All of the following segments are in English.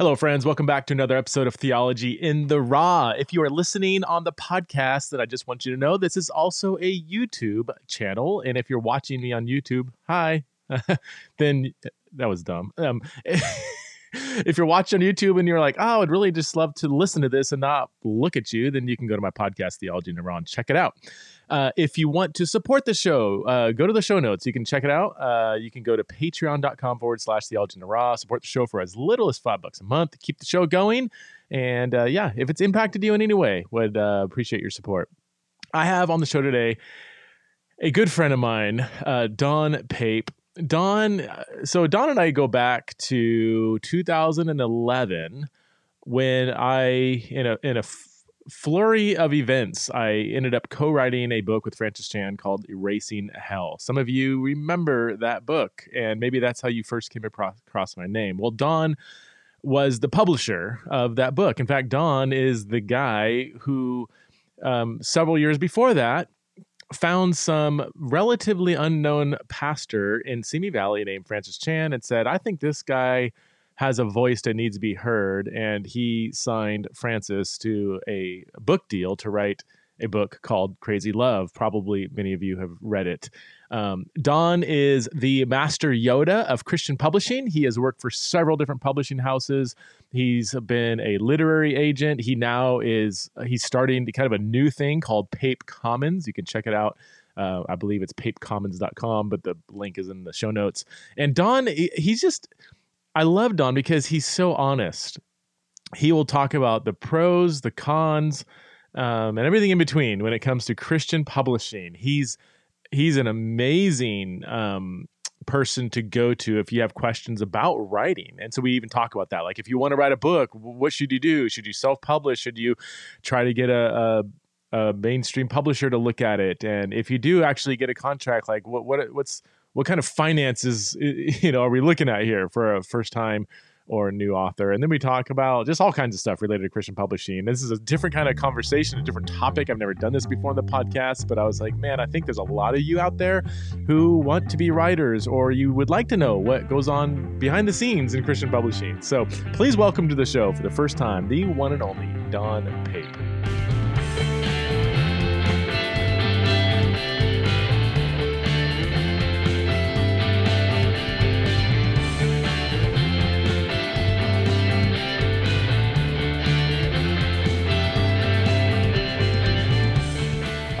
Hello, friends. Welcome back to another episode of Theology in the Raw. If you are listening on the podcast, then I just want you to know this is also a YouTube channel. And if you're watching me on YouTube, hi, then that was dumb. Um, if you're watching on YouTube and you're like, oh, I'd really just love to listen to this and not look at you, then you can go to my podcast, Theology the check it out. Uh, if you want to support the show, uh, go to the show notes. You can check it out. Uh, you can go to patreon.com forward slash theology raw. Support the show for as little as five bucks a month to keep the show going. And uh, yeah, if it's impacted you in any way, would uh, appreciate your support. I have on the show today a good friend of mine, uh, Don Pape. Don, so Don and I go back to 2011 when I in a in a flurry of events, I ended up co writing a book with Francis Chan called Erasing Hell. Some of you remember that book, and maybe that's how you first came across my name. Well, Don was the publisher of that book. In fact, Don is the guy who, um, several years before that, found some relatively unknown pastor in Simi Valley named Francis Chan and said, I think this guy has a voice that needs to be heard. And he signed Francis to a book deal to write a book called Crazy Love. Probably many of you have read it. Um, Don is the master Yoda of Christian publishing. He has worked for several different publishing houses. He's been a literary agent. He now is he's starting kind of a new thing called Pape Commons. You can check it out. Uh, I believe it's papecommons.com, but the link is in the show notes. And Don, he's just I love Don because he's so honest. He will talk about the pros, the cons, um, and everything in between when it comes to Christian publishing. He's he's an amazing um, person to go to if you have questions about writing. And so we even talk about that. Like if you want to write a book, what should you do? Should you self-publish? Should you try to get a, a, a mainstream publisher to look at it? And if you do actually get a contract, like what what what's what kind of finances you know are we looking at here for a first time or a new author. And then we talk about just all kinds of stuff related to christian publishing. This is a different kind of conversation a different topic. I've never done this before in the podcast but i was like man i think there's a lot of you out there who want to be writers or you would like to know what goes on behind the scenes in christian publishing. So please welcome to the show for the first time the one and only don pape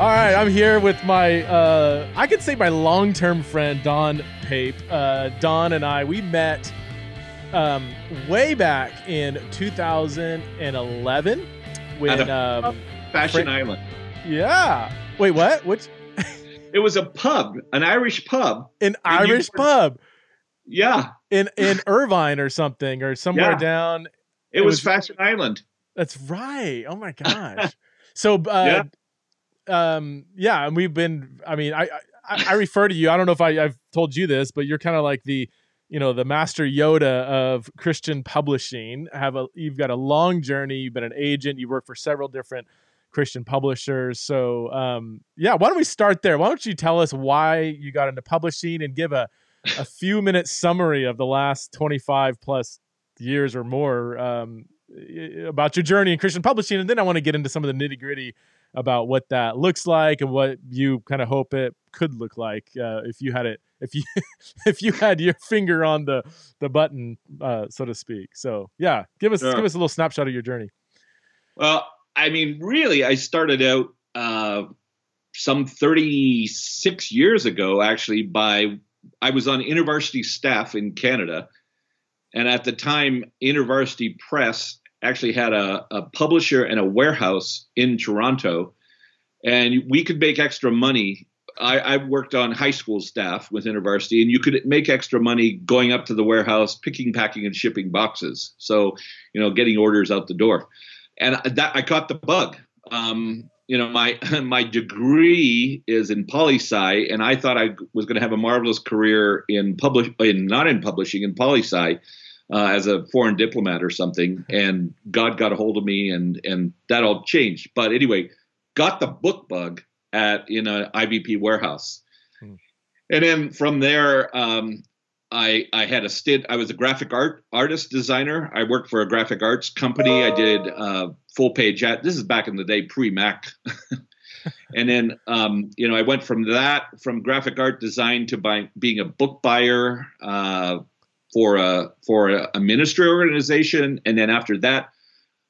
All right, I'm here with my, uh, I could say my long term friend, Don Pape. Uh, Don and I, we met um, way back in 2011 when. Um, Fashion Fra- Island. Yeah. Wait, what? Which? it was a pub, an Irish pub. An Irish pub. Yeah. In in Irvine or something, or somewhere yeah. down. It, it was, was, Fashion Island. That's right. Oh my gosh. so uh, yeah um, yeah, and we've been. I mean, I, I, I refer to you. I don't know if I, I've told you this, but you're kind of like the, you know, the master Yoda of Christian publishing. Have a you've got a long journey. You've been an agent. You work for several different Christian publishers. So, um, yeah, why don't we start there? Why don't you tell us why you got into publishing and give a a few minute summary of the last 25 plus years or more um, about your journey in Christian publishing, and then I want to get into some of the nitty gritty about what that looks like and what you kind of hope it could look like uh, if you had it if you if you had your finger on the the button uh, so to speak. So yeah give us give us a little snapshot of your journey. Well i mean really i started out uh, some 36 years ago actually by i was on InterVarsity staff in canada. And at the time InterVarsity press actually had a, a publisher and a warehouse in Toronto, and we could make extra money. I, I, worked on high school staff with InterVarsity, and you could make extra money going up to the warehouse, picking, packing, and shipping boxes. So, you know, getting orders out the door, and that I caught the bug. Um, you know, my my degree is in poli sci, and I thought I was going to have a marvelous career in publish, in not in publishing, in poli sci uh, as a foreign diplomat or something, and God got a hold of me, and and that all changed. But anyway, got the book bug at in an IVP warehouse, hmm. and then from there, um, I I had a stint. I was a graphic art artist designer. I worked for a graphic arts company. I did uh, full page ad. This is back in the day pre Mac. and then um, you know I went from that from graphic art design to buy, being a book buyer uh, for a for a, a, ministry organization, and then after that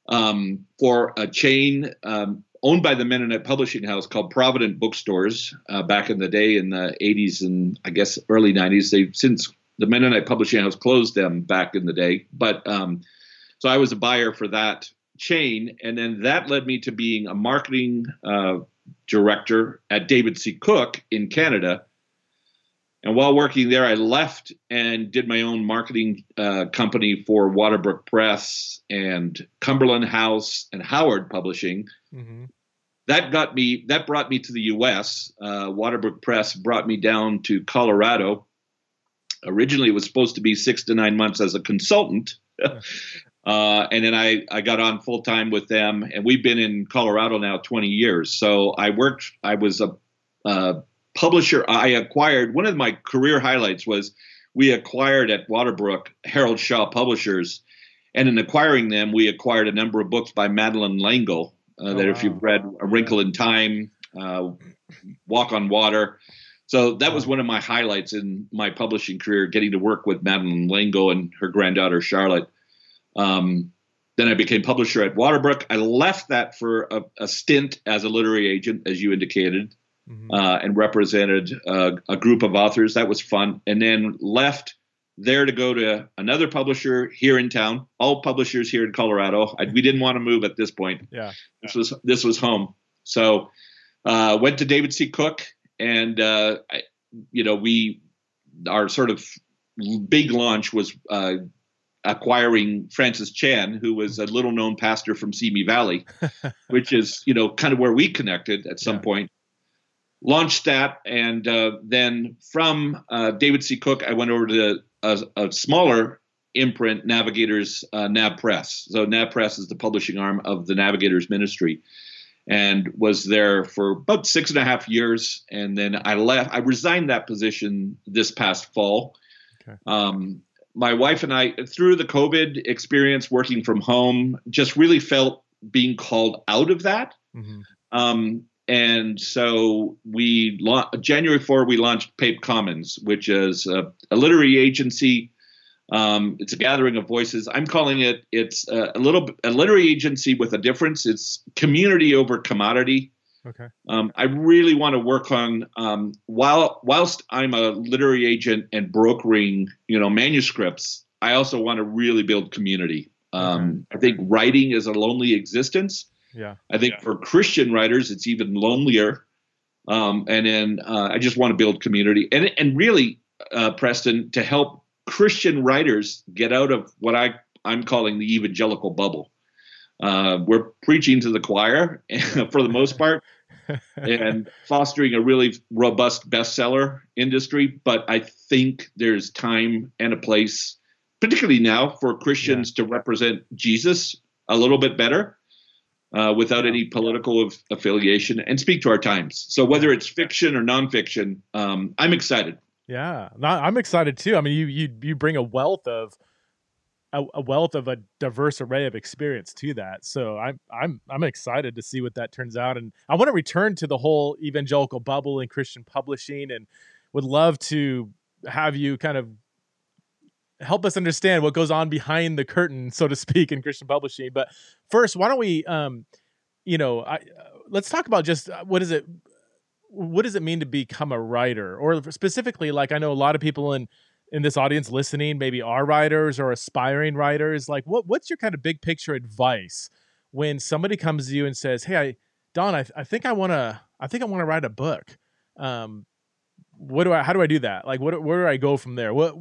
um, for a chain um, owned by the Mennonite Publishing House called Provident Bookstores uh, back in the day in the 80s and I guess early 90s. They since the Mennonite Publishing House closed them back in the day, but um, so I was a buyer for that chain, and then that led me to being a marketing uh, director at David C. Cook in Canada. And while working there, I left and did my own marketing uh, company for Waterbrook Press and Cumberland House and Howard Publishing. Mm-hmm. That got me. That brought me to the U.S. Uh, Waterbrook Press brought me down to Colorado. Originally, it was supposed to be six to nine months as a consultant, Uh, and then I, I got on full time with them, and we've been in Colorado now 20 years. So I worked, I was a, a publisher. I acquired one of my career highlights was we acquired at Waterbrook Harold Shaw Publishers. And in acquiring them, we acquired a number of books by Madeleine L'Engle. Uh, oh, that if you've read A Wrinkle in Time, uh, Walk on Water. So that was one of my highlights in my publishing career, getting to work with Madeleine L'Engle and her granddaughter Charlotte. Um, then I became publisher at Waterbrook. I left that for a, a stint as a literary agent, as you indicated, mm-hmm. uh, and represented uh, a group of authors. That was fun. And then left there to go to another publisher here in town. All publishers here in Colorado. I, we didn't want to move at this point. Yeah, this was this was home. So uh, went to David C. Cook, and uh, I, you know we our sort of big launch was uh, acquiring Francis Chan, who was a little known pastor from Simi Valley, which is, you know, kind of where we connected at some yeah. point. Launched that. And uh, then from uh, David C. Cook, I went over to a, a smaller imprint, Navigators uh, Nav Press. So Nav Press is the publishing arm of the Navigators Ministry. And was there for about six and a half years. And then I left, I resigned that position this past fall. Okay. Um, my wife and I, through the COVID experience working from home, just really felt being called out of that. Mm-hmm. Um, and so we January 4 we launched Pape Commons, which is a, a literary agency. Um, it's a gathering of voices. I'm calling it it's a, a, little a literary agency with a difference. It's community over commodity. Okay. Um, I really want to work on um, while whilst I'm a literary agent and brokering, you know, manuscripts. I also want to really build community. Um, okay. I think writing is a lonely existence. Yeah. I think yeah. for Christian writers, it's even lonelier. Um, and then uh, I just want to build community and and really, uh, Preston, to help Christian writers get out of what I I'm calling the evangelical bubble. Uh, we're preaching to the choir for the most part and fostering a really robust bestseller industry. But I think there's time and a place, particularly now, for Christians yeah. to represent Jesus a little bit better. Uh, without any political of, affiliation and speak to our times. So whether it's fiction or nonfiction, um, I'm excited. Yeah, I'm excited too. I mean, you you you bring a wealth of a, a, wealth of a diverse array of experience to that. So I'm I'm I'm excited to see what that turns out, and I want to return to the whole evangelical bubble in Christian publishing, and would love to have you kind of help us understand what goes on behind the curtain, so to speak, in Christian publishing. But first, why don't we, um, you know, I, uh, let's talk about just uh, what is it. What does it mean to become a writer, or specifically, like I know a lot of people in in this audience listening maybe are writers or aspiring writers like what what's your kind of big picture advice when somebody comes to you and says hey I, don i, I think i want to i think i want to write a book um what do i how do i do that like what where do i go from there what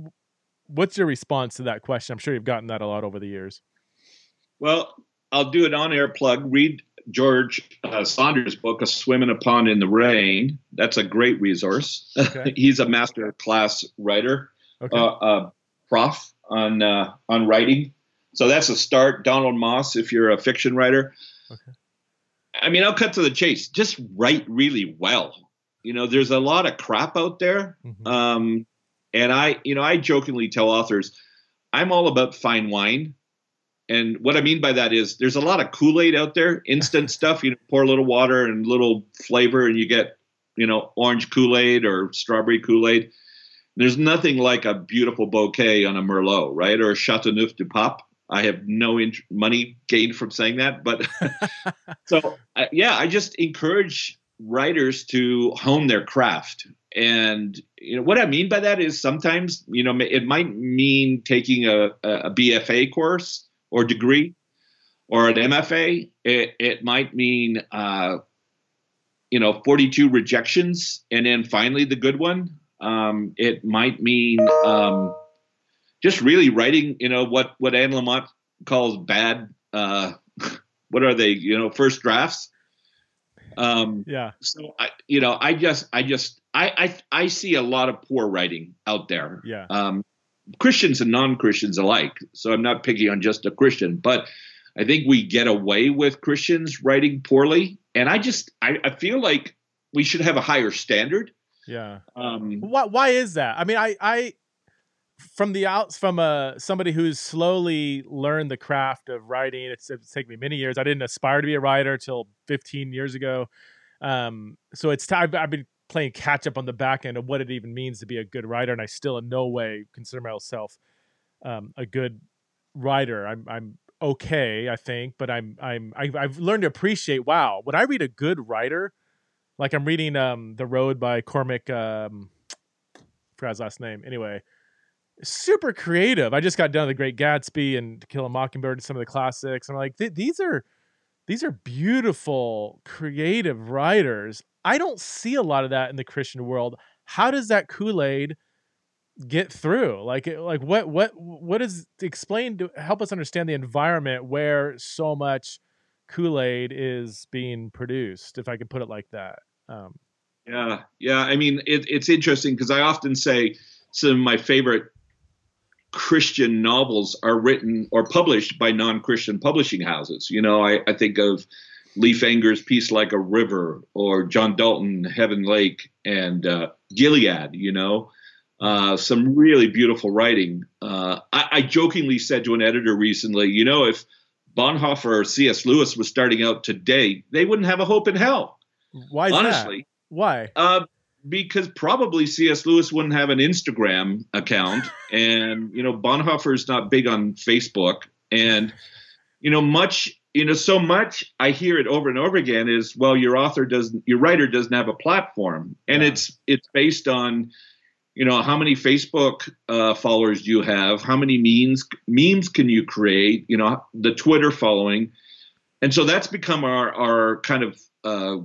what's your response to that question i'm sure you've gotten that a lot over the years well i'll do an on-air plug read george uh, saunders book a swim in a pond in the rain that's a great resource okay. he's a master class writer okay. uh, uh, prof on uh, on writing. So that's a start. Donald Maass, if you're a fiction writer. Okay. I mean, I'll cut to the chase. Just write really well. You know, there's a lot of crap out there. Mm-hmm. Um, And I, you know, I jokingly tell authors, I'm all about fine wine. And what I mean by that is there's a lot of Kool-Aid out there, instant stuff. You pour a little water and little flavor and you get, you know, orange Kool-Aid or strawberry Kool-Aid. There's nothing like a beautiful bouquet on a Merlot, right? Or a Chateauneuf du Pape. I have no int- money gained from saying that, but so uh, yeah, I just encourage writers to hone their craft. And you know what I mean by that is sometimes you know it might mean taking a, a BFA course or degree or an MFA. It, it might mean uh, you know 42 rejections and then finally the good one. Um, it might mean um, just really writing, you know, what what Anne Lamott calls bad. Uh, what are they? You know, first drafts. Um, yeah. So I, you know, I just, I just, I, I, I see a lot of poor writing out there. Yeah. Um, Christians and non-Christians alike. So I'm not picking on just a Christian, but I think we get away with Christians writing poorly, and I just, I, I feel like we should have a higher standard. Yeah. Um, why, why is that? I mean, I, I, from the outs from a somebody who's slowly learned the craft of writing it's, it's taken me many years i didn't aspire to be a writer till 15 years ago um, so it's time I've, been playing catch up on the back end of what it even means to be a good writer and i still in no way consider myself um, a good writer i'm i'm okay i think but i'm i'm I've, I've learned to appreciate wow when i read a good writer like i'm reading um the road by cormac um I forgot his last name anyway super creative. I just got done with The Great Gatsby and To Kill a Mockingbird and some of the classics. I'm like, these are these are beautiful, creative writers. I don't see a lot of that in the Christian world. How does that Kool Aid get through? Like, like what what what is explain to help us understand the environment where so much Kool Aid is being produced, if I could put it like that. Um, yeah, yeah. I mean, it, it's interesting because I often say some of my favorite Christian novels are written or published by non-Christian publishing houses. You know, I, I think of Leif Enger's Peace Like a River or John Dalton, Heaven Lake, and uh, Gilead. You know, uh, some really beautiful writing. Uh, I, I, jokingly said to an editor recently, you know, if Bonhoeffer or C.S. Lewis was starting out today, they wouldn't have a hope in hell. Why? Honestly, that? why? Because probably C.S. Lewis wouldn't have an Instagram account, and you know Bonhoeffer is not big on Facebook, and you know much you know so much I hear it over and over again is well your author doesn't your writer doesn't have a platform, and yeah. it's it's based on you know how many Facebook uh, followers do you have, how many memes memes can you create, you know the Twitter following, and so that's become our our kind of uh,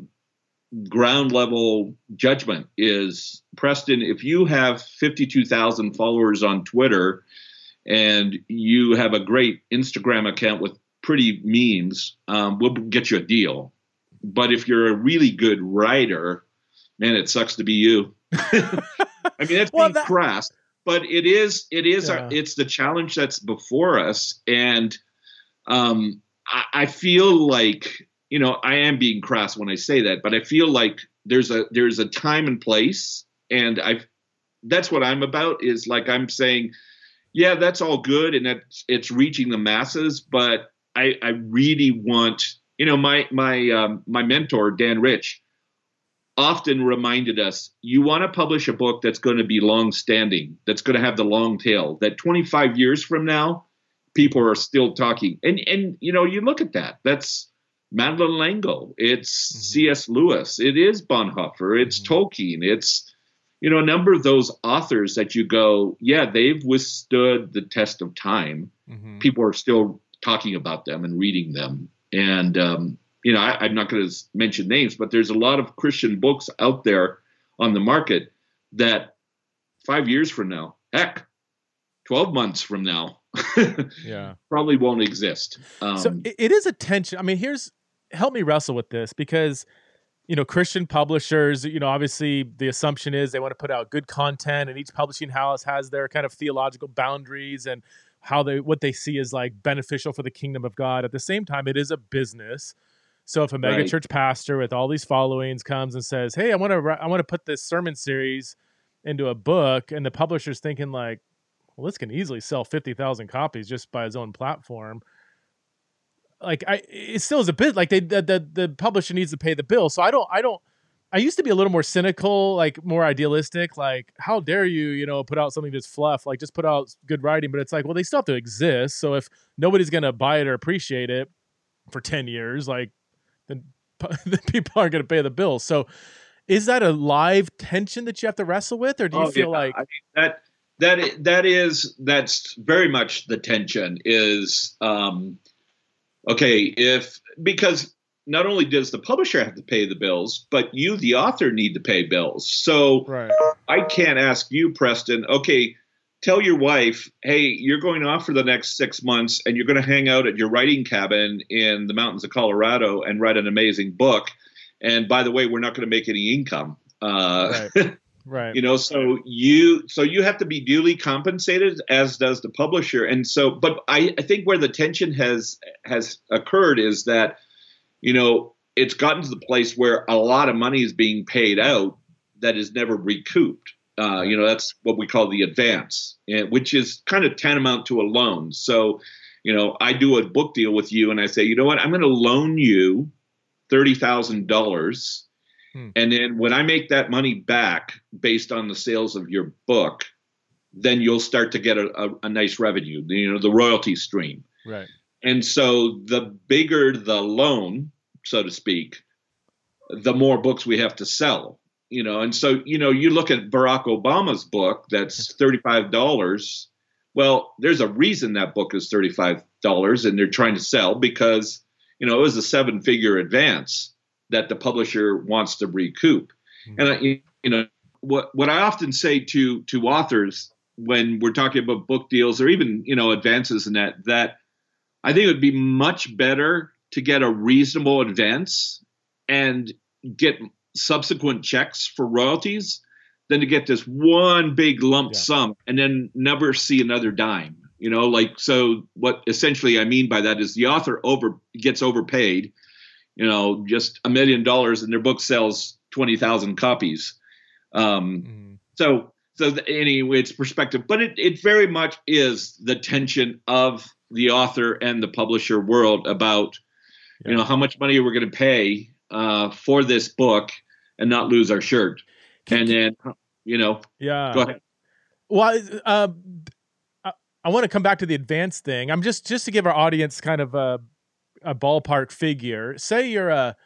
ground level judgment is Preston, if you have 52,000 followers on Twitter and you have a great Instagram account with pretty memes, um, we'll get you a deal. But if you're a really good writer, man, it sucks to be you. I mean, that's well, being that- crass, but it is, it is, yeah. our, it's the challenge that's before us. And um, I, I feel like you know, I am being crass when I say that, but I feel like there's a there's a time and place, and I that's what I'm about. Is like I'm saying, yeah, that's all good, and it's it's reaching the masses, but I I really want, you know, my my um, my mentor Dan Rich often reminded us you want to publish a book that's going to be long standing that's going to have the long tail that 25 years from now people are still talking and and you know you look at that that's Madeleine L'Engle, it's mm-hmm. C.S. Lewis, it is Bonhoeffer, it's mm-hmm. Tolkien, it's you know a number of those authors that you go, yeah, they've withstood the test of time. Mm-hmm. People are still talking about them and reading them, and um, you know I, I'm not going to mention names, but there's a lot of Christian books out there on the market that five years from now, heck, 12 months from now yeah probably won't exist um, so it is a tension i mean here's help me wrestle with this because you know christian publishers you know obviously the assumption is they want to put out good content and each publishing house has their kind of theological boundaries and how they what they see as like beneficial for the kingdom of god at the same time it is a business so if a mega right. church pastor with all these followings comes and says hey i want to i want to put this sermon series into a book and the publisher's thinking like, well, this can easily sell 50,000 copies just by his own platform. Like I, it still is a bit like they, the, the, the publisher needs to pay the bill. So I don't, I don't, I used to be a little more cynical, like more idealistic, like how dare you, you know, put out something that's fluff, like just put out good writing. But it's like, well, they still have to exist. So if nobody's gonna buy it or appreciate it for ten years, like then, then people aren't gonna pay the bill. So is that a live tension that you have to wrestle with, or do you Oh, feel yeah. like I mean, that that that is that's very much the tension is um, okay if because not only does the publisher have to pay the bills, but you, the author, need to pay bills. So right? I can't ask you, Preston, okay, tell your wife, hey, you're going off for the next six months and you're going to hang out at your writing cabin in the mountains of Colorado and write an amazing book. And by the way, we're not going to make any income. Uh, Right. you know so you so you have to be duly compensated as does the publisher. And so but i i think where the tension has has occurred is that you know it's gotten to the place where a lot of money is being paid out that is never recouped. Uh, you know that's what we call the advance eh, which is kind of tantamount to a loan. So you know i do a book deal with you and i say you know what? I'm going to loan you $30000 Hmm. and then when I make that money back based on the sales of your book, then you'll start to get a, a, a nice revenue, you know, the royalty stream. Right. And so the bigger the loan, so to speak, the more books we have to sell. You know, and so you know, you look at Barack Obama's book that's thirty-five dollars. Well, there's a reason that book is thirty-five dollars, and they're trying to sell because you know it was a seven-figure advance that the publisher wants to recoup. Mhm. And I, you know, what what I often say to to authors when we're talking about book deals or even you know advances in that that I think it would be much better to get a reasonable advance and get subsequent checks for royalties than to get this one big lump Yeah. sum and then never see another dime. You know, like so what essentially I mean by that is the author over gets overpaid, you know, just a million dollars and their book sells 20,000 copies. Um, Mhm. so so the, anyway it's perspective but it, it very much is the tension of the author and the publisher world about you know how much money we're going to pay uh, for this book and not lose our shirt and then you know Yeah. go ahead Well, uh, I, I want to come back to the advanced thing. I'm just just to give our audience kind of a, a ballpark figure. Say you're a,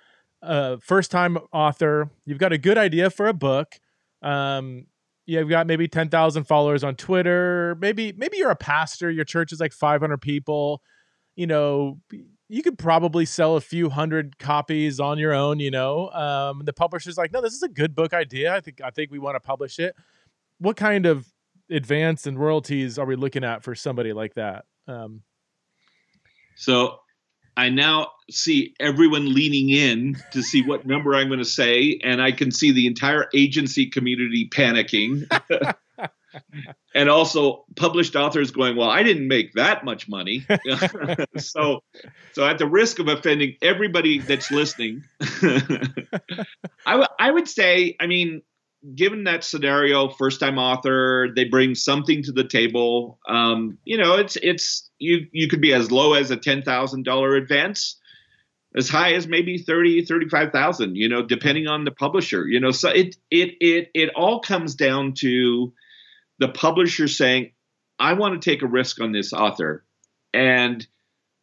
a first time author. You've got a good idea for a book. Um, you've got maybe ten thousand followers on Twitter. Maybe maybe you're a pastor. Your church is like 500 people. You know, you could probably sell a few hundred copies on your own. You know, um, the publisher's like, no, this is a good book idea. I think I think we want to publish it. What kind of advance and royalties are we looking at for somebody like that? Um, so i now see everyone leaning in to see what number i'm going to say and i can see the entire agency community panicking. And also published authors going well i didn't make that much money. So so at the risk of offending everybody that's listening I would- I would say i mean given that scenario first time author they bring something to the table. Um, you know it's it's you you could be as low as a $10000 advance as high as maybe 30 35000 you know depending on the publisher you know. So it it it it all comes down to the publisher saying i want to take a risk on this author. And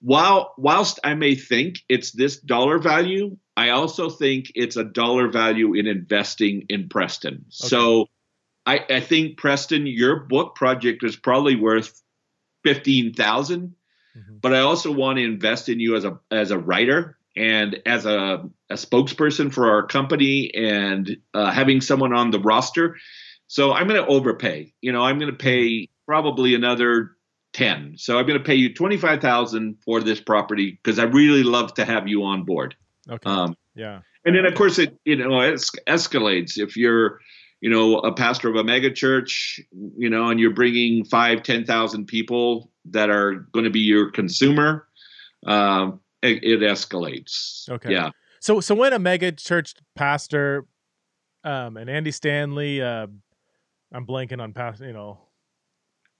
while whilst i may think it's this dollar value i also think it's a dollar value in investing in preston so I, I think preston your book project is probably worth 15000 Mhm. but I also want to invest in you as a as a writer and as a, a spokesperson for our company and uh, having someone on the roster. So I'm going to overpay. You know, I'm going to pay probably another ten. So I'm going to pay you twenty five thousand for this property because I really love to have you on board. Okay. Um, yeah. and then of course it you know it escalates if you're you know a pastor of a mega church you know and you're bringing five ten thousand people that are going to be your consumer um, it, it escalates Okay. yeah So so when a mega church pastor um, and Andy Stanley, uh, I'm blanking on past, you know.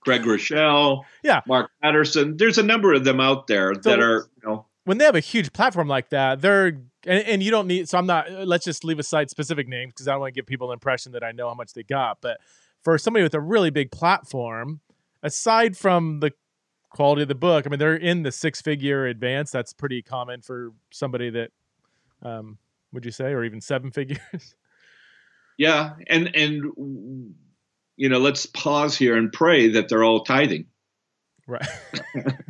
Craig Groeschel, yeah, Mark Batterson. There's a number of them out there so, that are, you know, when they have a huge platform like that, they're and, and you don't need. So I'm not. Let's just leave aside specific names because I don't want to give people an impression that I know how much they got. But for somebody with a really big platform, aside from the quality of the book, I mean, they're in the six figure advance. That's pretty common for somebody that, um, would you say, or even seven figures? Yeah, and and you know, let's pause here and pray that they're all tithing. Right.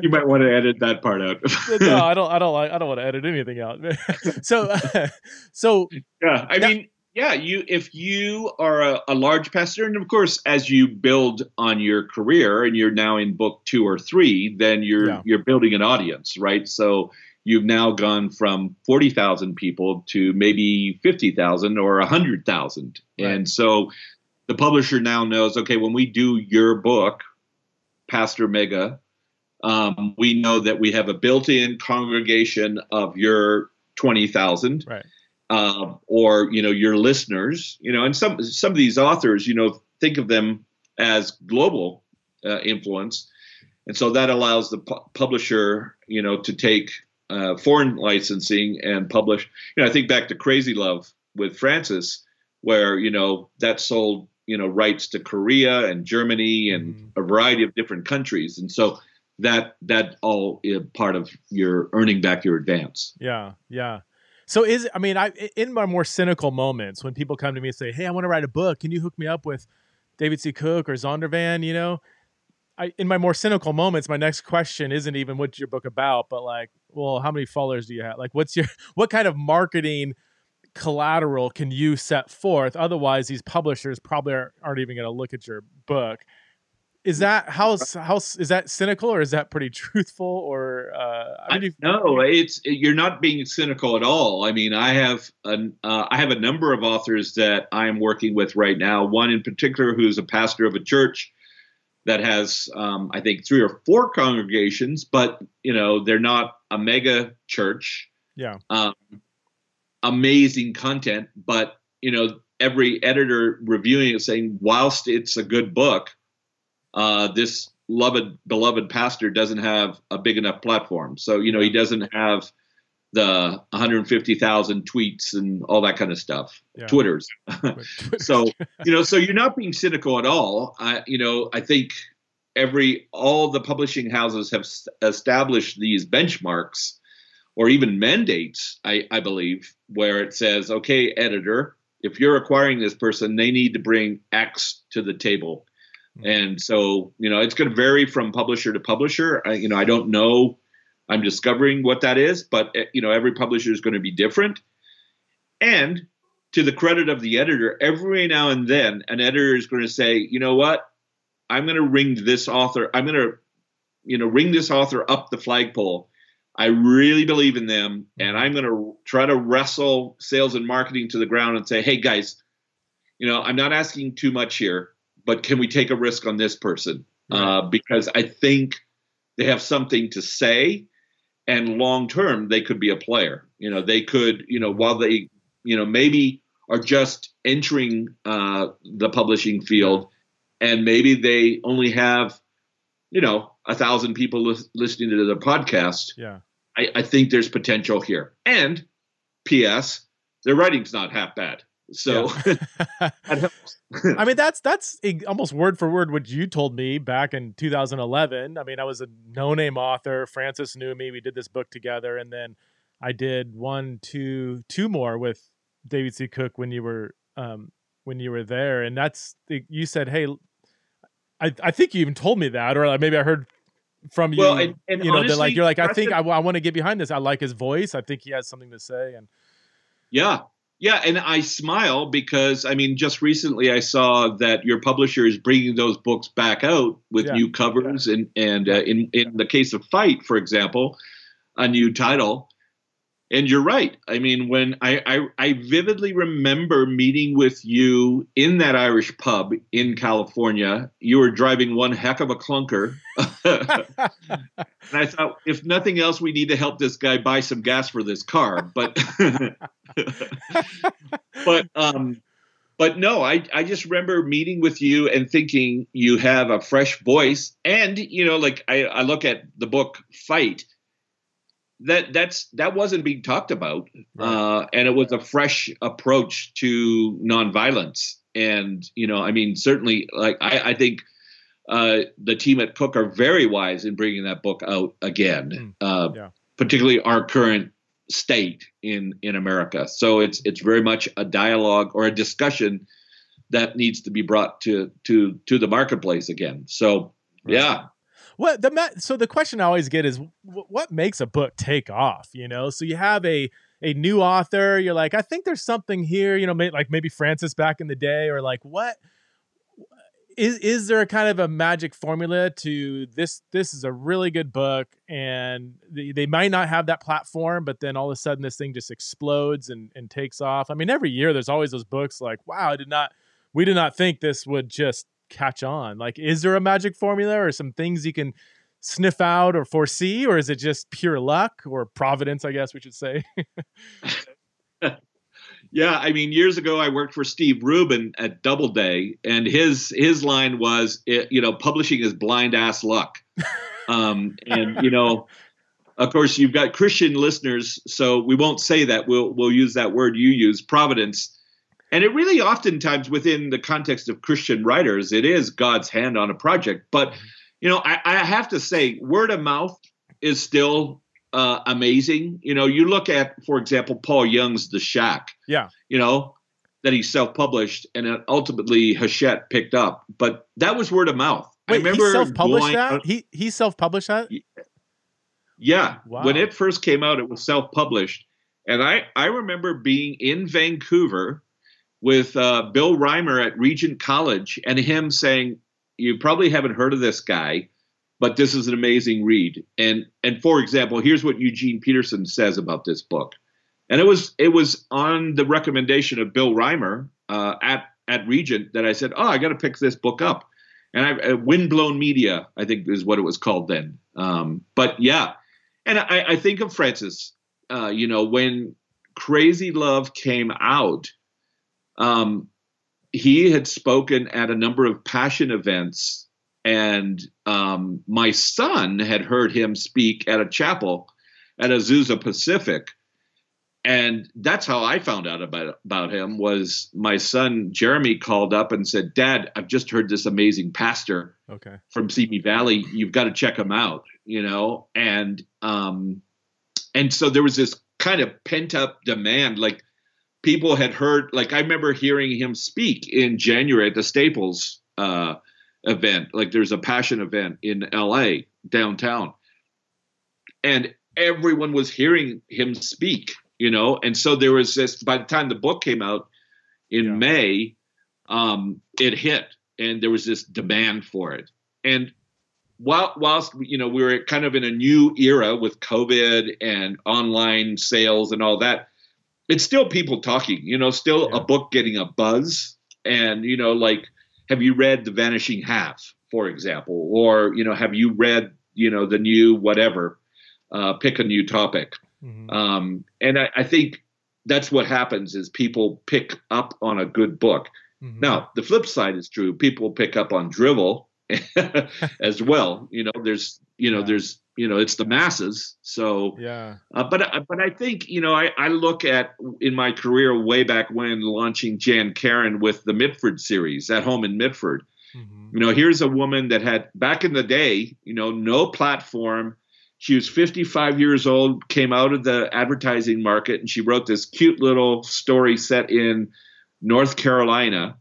you might want to edit that part out. no, I don't. I don't like. I don't want to edit anything out. so, uh, so yeah. I mean, yeah. You, if you are a, a, large pastor, and of course, as you build on your career, and you're now in book two or three, then you're yeah. you're building an audience, right? So you've now gone from 40,000 people to maybe 50,000 or 100,000. Right. And so the publisher now knows okay, when we do your book, Pastor Mega, um, we know that we have a built in congregation of your 20,000. Right. Uh, or you know your listeners you know and some some of these authors you know think of them as global uh, influence and so that allows the pu- publisher you know to take uh, foreign licensing and publish. You know, I think back to Crazy Love with Francis, where you know that sold you know rights to Korea and Germany and mm-hmm. a variety of different countries, and so that that all is part of your earning back your advance. Yeah, yeah. So is I mean, I in my more cynical moments when people come to me and say, "Hey, I want to write a book. Can you hook me up with David C. Cook or Zondervan?" You know, I, in my more cynical moments, my next question isn't even what's your book about, but like, well, how many followers do you have? Like, what's your what kind of marketing collateral can you set forth? Otherwise, these publishers probably are, not even going to look at your book. Is that how how is that cynical or is that pretty truthful? Or uh, I mean, no, it's you're not being cynical at all. I mean, I have an uh, I have a number of authors that I am working with right now. One in particular who's a pastor of a church that has um, I think three or four congregations, but you know they're not a mega church. Yeah. Um, amazing content, but you know every editor reviewing it saying whilst it's a good book, uh, this loved beloved pastor doesn't have a big enough platform. So you know he doesn't have the 150,000 tweets and all that kind of stuff, yeah. Twitters. so, you know, so you're not being cynical at all. I, you know, I think every, all the publishing houses have established these benchmarks or even mandates, I, I believe, where it says, okay, editor, if you're acquiring this person, they need to bring X to the table. Mm-hmm. And so, you know, it's going to vary from publisher to publisher. I, you know, I don't know I'm discovering what that is, but eh, you know, every publisher is going to be different. And to the credit of the editor, every now and then an editor is going to say, you know what, I'm going to ring this author. I'm going to, you know, ring this author up the flagpole. I really believe in them, and I'm going to try to wrestle sales and marketing to the ground and say, hey guys, you know, I'm not asking too much here, but can we take a risk on this person? Uh, because I think they have something to say and long term they could be a player. You know, they could, you know, while they, you know, maybe are just entering uh, the publishing field, and maybe they only have, you know, a thousand people li- listening to their podcast. Yeah, I, I think there's potential here. And P.S. Their writing's not half bad. So yeah. I mean, that's that's almost word for word what you told me back in 2011. I mean, I was a no name author. Francis knew me. We did this book together, and then I did one, two, two more with David C. Cook when you were um, when you were there, and that's you said, hey. I, I think you even told me that, or maybe I heard from you. Well, and, and you know, honestly, like you're like, I think I, I want to get behind this. I like his voice. I think he has something to say, and yeah, yeah, and I smile because I mean, just recently I saw that your publisher is bringing those books back out with yeah. new covers, yeah. and and uh, in in the case of Fight, for example, a new title. And you're right. I mean, when I, I, I vividly remember meeting with you in that Irish pub in California. You were driving one heck of a clunker, and I thought, if nothing else, we need to help this guy buy some gas for this car. But but um, but no, I I just remember meeting with you and thinking you have a fresh voice, and you know, like I, I look at the book Fight. That that's that wasn't being talked about, right. uh, and it was a fresh approach to nonviolence. And you know, I mean, certainly, like I, I think uh, the team at Cook are very wise in bringing that book out again, mm. uh, yeah. particularly our current state in in America. So it's it's very much a dialogue or a discussion that needs to be brought to to to the marketplace again. So right. yeah. What the so the question I always get is what makes a book take off? You know, so you have a a new author, you're like, I think there's something here. You know, like maybe Francis back in the day, or like what is is there a kind of a magic formula to this this is a really good book and they, they might not have that platform but then all of a sudden this thing just explodes and, and takes off i mean every year there's always those books like wow i did not we did not think this would just catch on like is there a magic formula or some things you can sniff out or foresee or is it just pure luck or providence i guess we should say Yeah, I mean, years ago I worked for Steve Rubin at Doubleday, and his his line was, you know, publishing is blind ass luck. Um, and you know, of course, you've got Christian listeners, so we won't say that. We'll we'll use that word you use, providence. And it really, oftentimes, within the context of Christian writers, it is God's hand on a project. But you know, I, I have to say, word of mouth is still uh, amazing. You know, you look at, for example, Paul Young's The Shack. Yeah. You know, that he self-published and ultimately Hachette picked up. But that was word of mouth. Wait, I remember he self-published that? Out, he he self-published that? Yeah. Wow. When it first came out, it was self-published. And I, I remember being in Vancouver with uh, Bill Reimer at Regent College and him saying, You probably haven't heard of this guy but this is an amazing read. And and for example, here's what Eugene Peterson says about this book. And it was it was on the recommendation of Bill Reimer uh, at at Regent that I said, oh, I got to pick this book up. And I uh, Windblown Media, I think is what it was called then. Um, but yeah, and I, I think of Francis. Uh, you know, when Crazy Love came out, um, he had spoken at a number of passion events and um, my son had heard him speak at a chapel at Azusa Pacific, and that's how I found out about about him. Was my son Jeremy called up and said, "Dad, I've just heard this amazing pastor okay. from Simi Valley. You've got to check him out." You know, and um, and so there was this kind of pent up demand, like people had heard. Like I remember hearing him speak in January at the Staples. Uh, event. Like there's a passion event in LA downtown. And everyone was hearing him speak, you know. And so there was this by the time the book came out in yeah. May, um, it hit and there was this demand for it. And while whilst you know we were kind of in a new era with COVID and online sales and all that, it's still people talking, you know, still yeah. a book getting a buzz. And, you know, like have you read The Vanishing Half, for example, or you know, have you read you know the new whatever? Uh, pick a new topic, mm-hmm. um, and I, I, think that's what happens is people pick up on a good book. Mm-hmm. Now the flip side is true; people pick up on drivel as well. You know, there's you know yeah. there's you know it's the masses. So yeah. uh, but uh, but i think you know I, I look at in my career way back when launching jan karon with the mitford series at home in mitford. Mm-hmm. you know here's a woman that had back in the day you know no platform. She was 55 years old came out of the advertising market and she wrote this cute little story set in north carolina.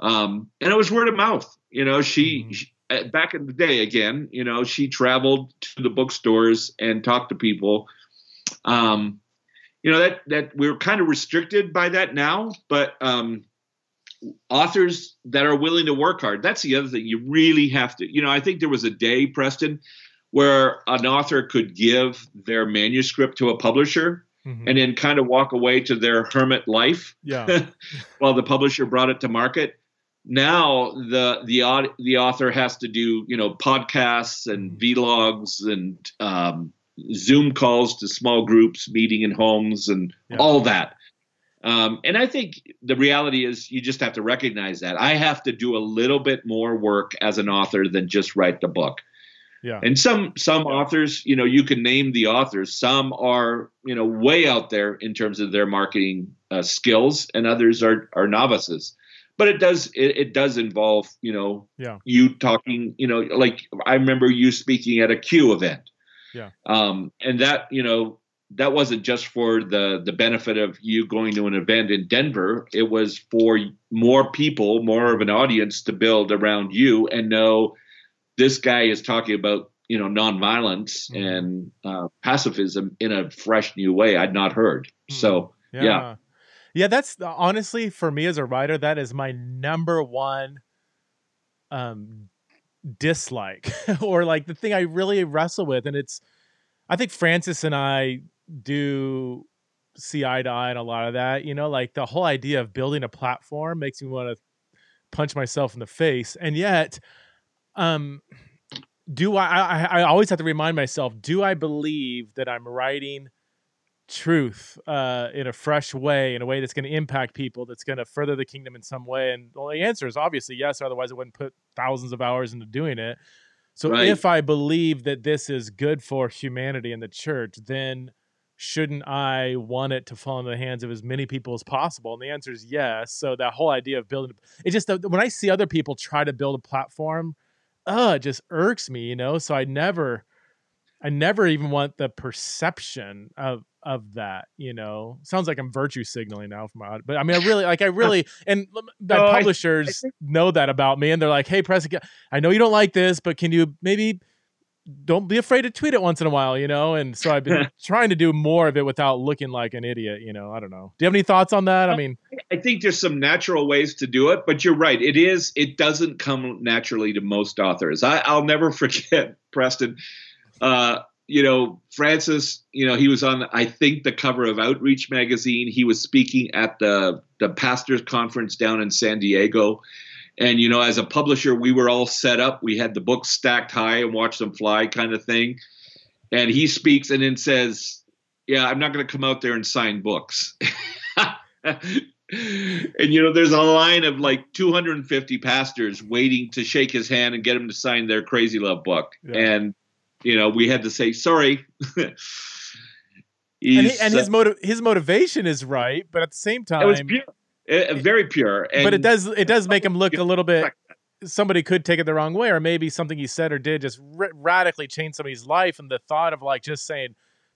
Um, and it was word of mouth. You know she, mm-hmm. she back in the day again you know she traveled to the bookstores and talked to people um, you know that that we're kind of restricted by that now but um, authors that are willing to work hard that's the other thing you really have to you know i think there was a day preston where an author could give their manuscript to a publisher mm-hmm. and then kind of walk away to their hermit life yeah. while the publisher brought it to market now the the the author has to do you know podcasts and vlogs and um, Zoom calls to small groups, meeting in homes, and yeah. all that. Um, and I think the reality is you just have to recognize that. I have to do a little bit more work as an author than just write the book. Yeah. And some some authors, you know, you can name the authors. Some are, you know, way out there in terms of their marketing uh, skills, and others are are novices. But it does it, it does involve, you know, Yeah. you talking, you know, like I remember you speaking at a Q event. Yeah. Um, and that, you know, that wasn't just for the the benefit of you going to an event in Denver. It was for more people, more of an audience to build around you and know this guy is talking about you know nonviolence Mhm. and uh, pacifism in a fresh new way I'd not heard. So Yeah. Yeah. Yeah, that's honestly for me as a writer, that is my number one um dislike or like the thing I really wrestle with. And it's I think Francis and I do see eye to eye on a lot of that. You know, like the whole idea of building a platform makes me want to punch myself in the face. And yet, um do I, I I always have to remind myself, do I believe that I'm writing truth uh, in a fresh way, in a way that's going to impact people, that's going to further the kingdom in some way? And well, the answer is obviously yes. Otherwise, I wouldn't put thousands of hours into doing it. So Right. if I believe that this is good for humanity and the church, then shouldn't I want it to fall into the hands of as many people as possible? And the answer is yes. So that whole idea of building, it just when I see other people try to build a platform, uh, it just irks me, you know. So I never, I never even want the perception of of that, you know. Sounds like I'm virtue signaling now from my, but I mean, I really like, I really, and the No, I- publishers think- know that about me, and they're like, "Hey, press I know you don't like this, but can you maybe?" Don't be afraid to tweet it once in a while, you know. And so I've been trying to do more of it without looking like an idiot, you know. I don't know. Do you have any thoughts on that? I mean, I think there's some natural ways to do it, but you're right. It is. It doesn't come naturally to most authors. I, I'll never forget Preston. Uh, you know, Francis. You know, he was on. I think the cover of Outreach magazine. He was speaking at the the pastors conference down in San Diego. And you know, as a publisher, we were all set up. We had the books stacked high and watch them fly, kind of thing. And he speaks and then says, "Yeah, I'm not going to come out there and sign books." and you know, there's a line of like 250 pastors waiting to shake his hand and get him to sign their Crazy Love book. Yeah. And you know, we had to say sorry. and, he, and his motive, his motivation is right, but at the same uh, it was time, pure, uh, very pure. And but it does it does make him look a little bit somebody could take it the wrong way or maybe something he said or did just ra- radically change somebody's life and the thought of like just saying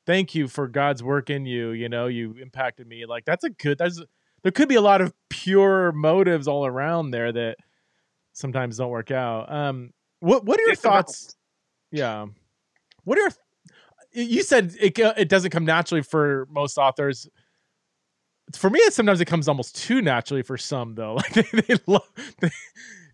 thank you for god's work in you you know you impacted me like that's a good there's there could be a lot of pure motives all around there that sometimes don't work out. Um what what are your It's thoughts? Yeah. What are you said it it doesn't come naturally for most authors for me sometimes it comes almost too naturally for some though like they, they love they,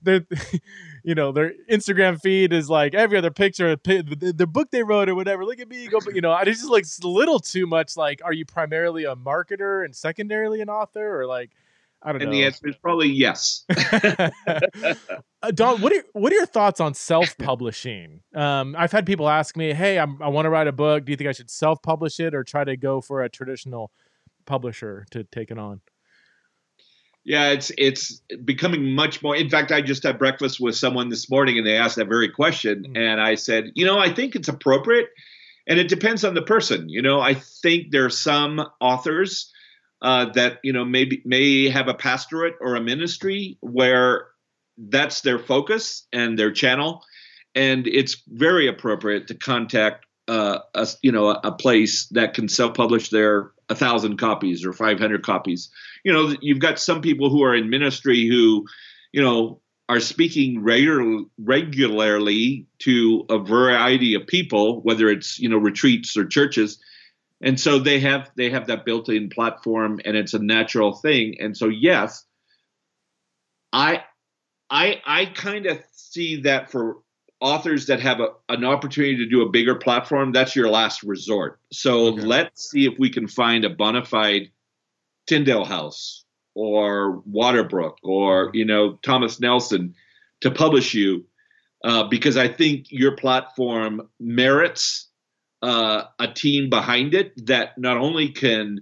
their you know their instagram feed is like every other picture of the, book they wrote or whatever look at me go you know it just looks a little too much like are you primarily a marketer and secondarily an author or like i don't know. and know the answer is probably yes. Uh, Don, what are what are your thoughts on self-publishing? Um, I've had people ask me, "Hey, I'm, I want to write a book. Do you think I should self-publish it or try to go for a traditional publisher to take it on?" Yeah, it's it's becoming much more. In fact, I just had breakfast with someone this morning, and they asked that very question, Mm. and I said, you know, I think it's appropriate, and it depends on the person. You know, I think there are some authors uh, that you know maybe may have a pastorate or a ministry where that's their focus and their channel, and it's very appropriate to contact uh, a you know a, place that can self-publish their a thousand copies or 500 copies. You know you've got some people who are in ministry who you know are speaking regular, regularly to a variety of people whether it's you know retreats or churches. And so they have they have that built-in platform and it's a natural thing. And so yes i i i kind of see that for authors that have a, an opportunity to do a bigger platform that's your last resort so Okay. let's see if we can find a bona fide tyndale house or waterbrook or you know thomas nelson to publish you uh, because i think your platform merits uh, a team behind it that not only can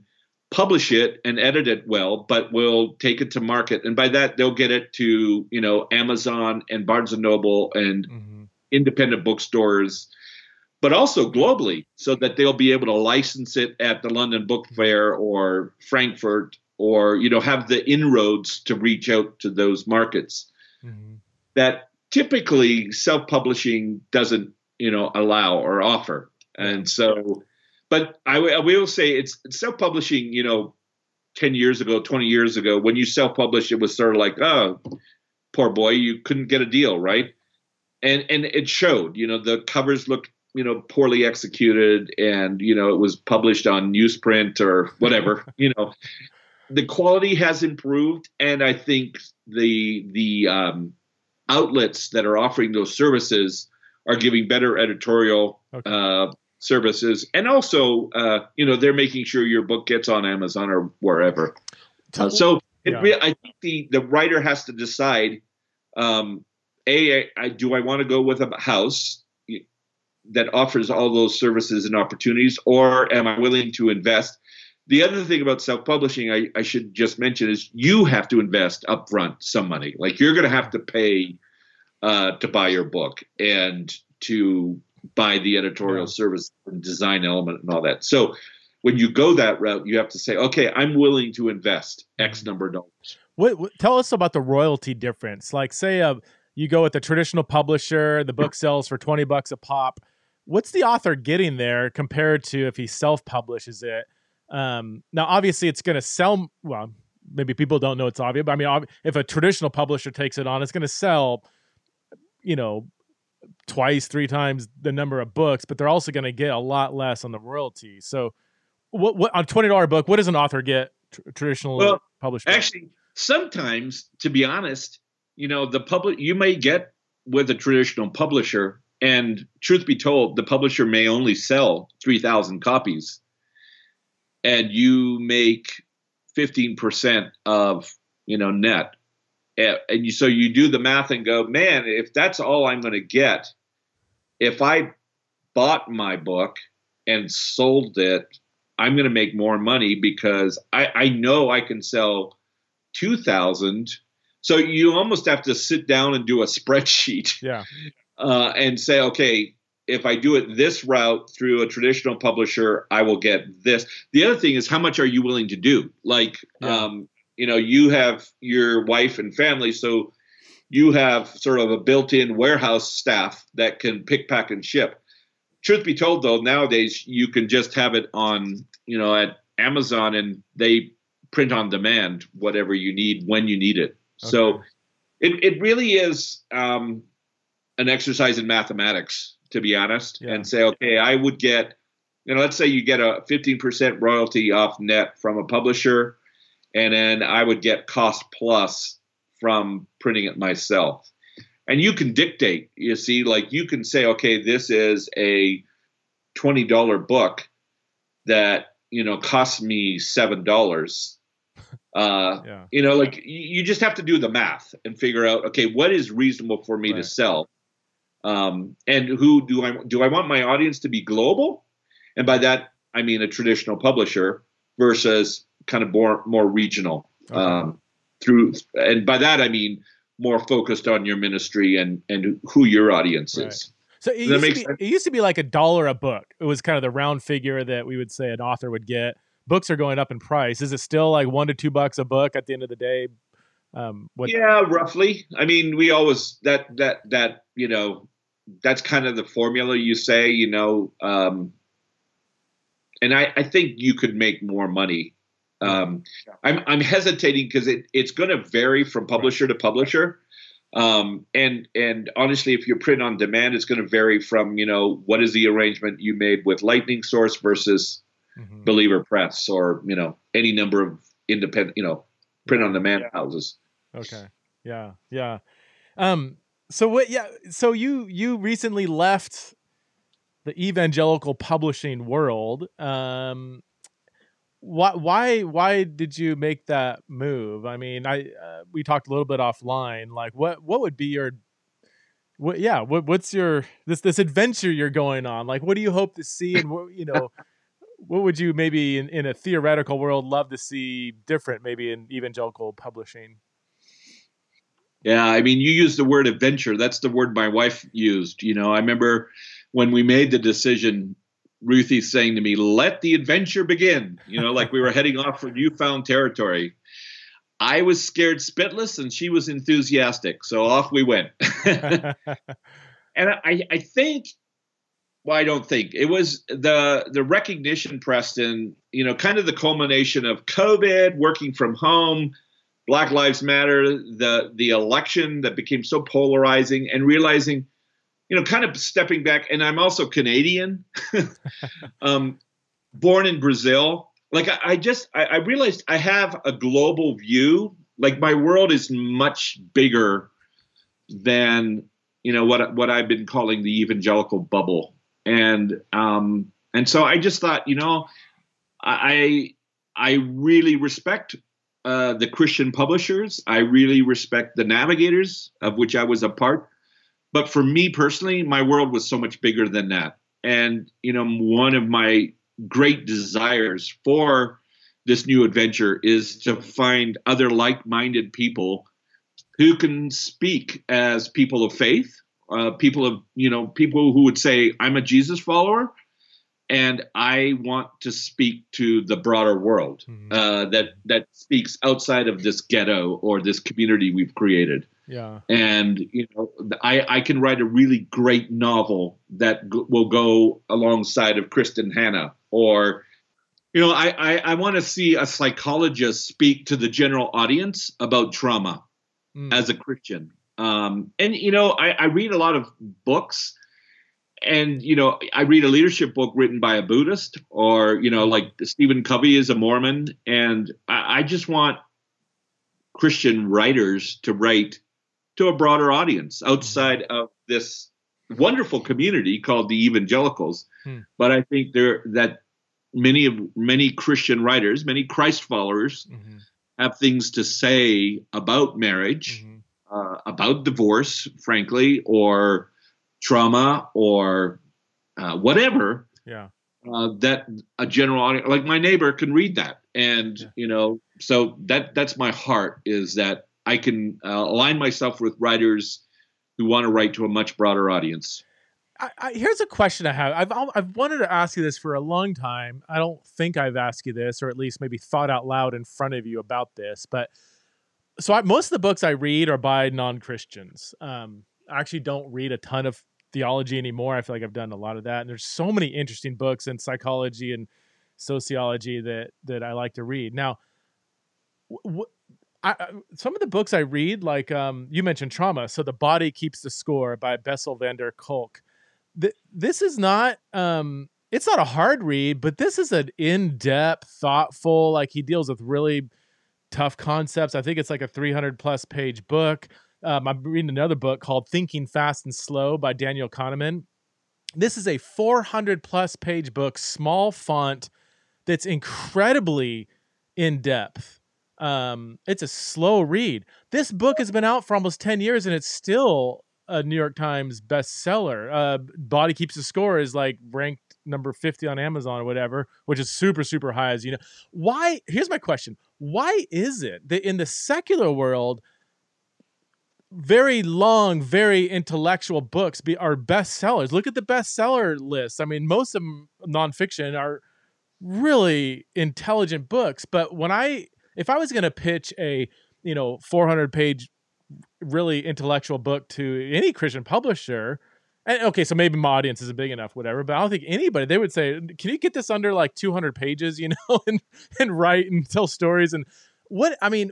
publish it and edit it well, but will take it to market. And by that, they'll get it to, you know, Amazon and Barnes and Noble and mm-hmm. Independent bookstores, but also globally so that they'll be able to license it at the London Book Fair or Frankfurt or, you know, have the inroads to reach out to those markets mm-hmm. that typically self-publishing doesn't, you know, allow or offer. And so, but I, I will say it's, it's self-publishing. You know, ten years ago, twenty years ago, when you self-published, it was sort of like, oh, poor boy, you couldn't get a deal, right? And and it showed. You know, the covers looked you know poorly executed, and you know it was published on newsprint or whatever. you know, the quality has improved, and I think the the um, outlets that are offering those services are giving better editorial okay. uh, services, and also, uh, you know, they're making sure your book gets on Amazon or wherever. Uh, so, yeah. re- I think the the writer has to decide: um, a, I, I, do I want to go with a house that offers all those services and opportunities, or am I willing to invest? The other thing about self-publishing, I, I should just mention, is you have to invest upfront some money. Like you're going to have to pay uh, to buy your book and to buy the editorial yeah. service and design element and all that. So when you go that route, you have to say, okay, I'm willing to invest X mm-hmm. number of dollars. What, what, tell us about the royalty difference. Like, say, uh, you go with the traditional publisher, the book sells for 20 bucks a pop. What's the author getting there compared to if he self publishes it? Um, now, obviously, it's going to sell. Well, maybe people don't know it's obvious, but I mean, if a traditional publisher takes it on, it's going to sell, you know, twice, three times the number of books, but they're also going to get a lot less on the royalty. So, what, what on twenty dollar book? What does an author get tr- traditional well, published? Actually, sometimes, to be honest, you know, the public you may get with a traditional publisher, and truth be told, the publisher may only sell three thousand copies, and you make fifteen percent of you know net. And you so you do the math and go man if that's all i'm going to get if i bought my book and sold it i'm going to make more money because i i know i can sell 2000 so you almost have to sit down and do a spreadsheet yeah uh, and say okay if I do it this route through a traditional publisher, I will get this. The other thing is how much are you willing to do? Like, yeah. um, you know you have your wife and family so you have sort of a built-in warehouse staff that can pick pack and ship truth be told though nowadays you can just have it on you know at amazon and they print on demand whatever you need when you need it okay. so it, it really is um, an exercise in mathematics to be honest yeah. and say okay i would get you know let's say you get a 15% royalty off net from a publisher and then I would get cost plus from printing it myself. And you can dictate, you see, like you can say, okay, this is a $20 book that, you know, costs me $7. Uh, yeah. You know, like you just have to do the math and figure out, okay, what is reasonable for me right. to sell? Um, and who do I do I want my audience to be global? And by that I mean a traditional publisher versus kind of more more regional okay. um, through, and by that I mean more focused on your ministry and and who your audience right. is. So it used, be, it used, to be, like a dollar a book. It was kind of the round figure that we would say an author would get. Books are going up in price. Is it still like one to two bucks a book at the end of the day? Um, what- yeah, roughly. I mean, we always that that that you know that's kind of the formula you say. You know, um, and I, I think you could make more money um, I'm I'm hesitating because it, it's going to vary from publisher to publisher. Um, and and honestly, if you print on demand, it's going to vary from you know what is the arrangement you made with Lightning Source versus mm-hmm. Believer Press or you know any number of independent you know print on demand houses. Okay. Yeah. Yeah. Um. So what? Yeah. So you you recently left the evangelical publishing world. Um why why why did you make that move? I mean, I uh, we talked a little bit offline. Like, what what would be your what yeah what what's your this this adventure you're going on? Like, what do you hope to see? And what you know, what would you maybe in, in a theoretical world love to see different, maybe in evangelical publishing? Yeah, I mean, you use the word adventure. That's the word my wife used. You know, I remember when we made the decision, Ruthie saying to me, "Let the adventure begin." You know, like we were heading off for newfound territory. I was scared spitless, and she was enthusiastic. So off we went. and I, I think well, I don't think it was the the recognition, Preston. You know, kind of the culmination of COVID, working from home, Black Lives Matter, the the election that became so polarizing, and realizing, you know, kind of stepping back. And I'm also Canadian, um, born in Brazil. Like I, I just I, I realized I have a global view. Like my world is much bigger than you know what what I've been calling the evangelical bubble and um, and so I just thought, you know, I I really respect uh, the Christian publishers. I really respect the navigators, of which I was a part. But for me personally, my world was so much bigger than that. And you know, one of my great desires for this new adventure is to find other like-minded people who can speak as people of faith uh, people of you know people who would say I'm a Jesus follower, and I want to speak to the broader world mm-hmm. uh, that that speaks outside of this ghetto or this community we've created. Yeah, and you know I I can write a really great novel that g- will go alongside of Kristin Hannah or. You know, I, I, I want to see a psychologist speak to the general audience about trauma mm. as a Christian um, and you know, I, I read a lot of books, and you know, I read a leadership book written by a Buddhist, or you know, like Stephen Covey is a Mormon, and I, I just want Christian writers to write to a broader audience outside of this wonderful community called the evangelicals. Hmm. But I think there that many of many Christian writers, many Christ followers, mm-hmm. have things to say about marriage. Mm-hmm uh, about divorce, frankly, or trauma or uh, whatever. Yeah. Uh, that a general audience, like my neighbor, can read that, and yeah. you know, so that that's my heart is that I can uh, align myself with writers who want to write to a much broader audience. I, I, here's a question I have. I've I've wanted to ask you this for a long time. I don't think I've asked you this, or at least maybe thought out loud in front of you about this, but so I, most of the books I read are by non Christians. Um, I actually don't read a ton of theology anymore. I feel like I've done a lot of that, and there's so many interesting books in psychology and sociology that that I like to read. Now, I, some of the books I read, like um, you mentioned trauma, so the body keeps the score by Bessel van der Kolk. Th- this is not um, it's not a hard read, but this is an in depth, thoughtful. Like he deals with really tough concepts. I think it's like a 300 plus page book. Um, I'm reading another book called Thinking Fast and Slow by Daniel Kahneman. This is a 400 plus page book, small font, that's incredibly in depth. Um, it's a slow read. This book has been out for almost 10 years and it's still a New York Times bestseller. Uh, Body Keeps the Score is like ranked number 50 on Amazon or whatever, which is super, super high, as you know. Why? Here's my question Why is it that in the secular world, very long, very intellectual books be, are bestsellers? Look at the bestseller list. I mean, most of nonfiction are really intelligent books. But when I, if I was going to pitch a, you know, 400 page, really intellectual book to any Christian publisher, and okay, so maybe my audience isn't big enough, whatever. But I don't think anybody they would say, "Can you get this under like 200 pages?" You know, and and write and tell stories and what I mean.